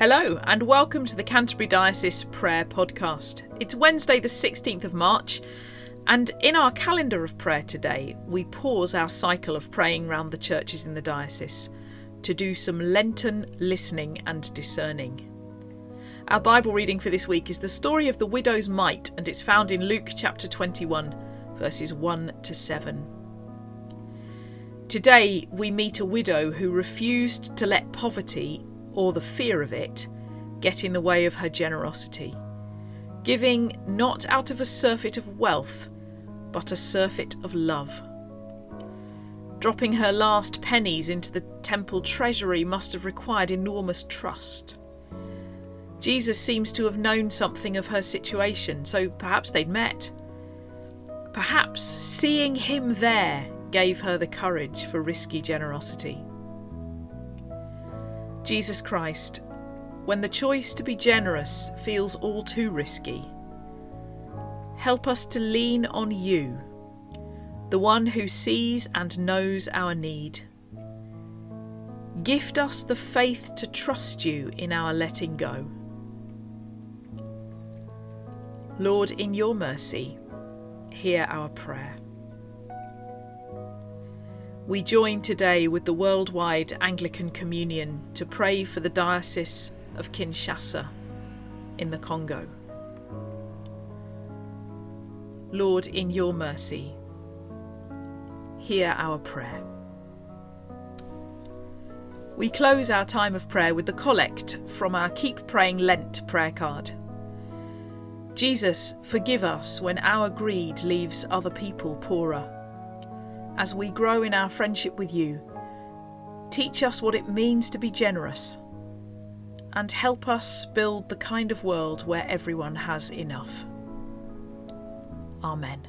Hello, and welcome to the Canterbury Diocese Prayer Podcast. It's Wednesday, the 16th of March, and in our calendar of prayer today, we pause our cycle of praying round the churches in the diocese to do some Lenten listening and discerning. Our Bible reading for this week is the story of the widow's mite, and it's found in Luke chapter 21, verses 1 to 7. Today, we meet a widow who refused to let poverty or the fear of it get in the way of her generosity, giving not out of a surfeit of wealth, but a surfeit of love. Dropping her last pennies into the temple treasury must have required enormous trust. Jesus seems to have known something of her situation, so perhaps they'd met. Perhaps seeing him there gave her the courage for risky generosity. Jesus Christ, when the choice to be generous feels all too risky, help us to lean on you, the one who sees and knows our need. Gift us the faith to trust you in our letting go. Lord, in your mercy, hear our prayer. We join today with the worldwide Anglican Communion to pray for the Diocese of Kinshasa in the Congo. Lord, in your mercy, hear our prayer. We close our time of prayer with the collect from our Keep Praying Lent prayer card. Jesus, forgive us when our greed leaves other people poorer as we grow in our friendship with you. Teach us what it means to be generous and help us build the kind of world where everyone has enough. Amen.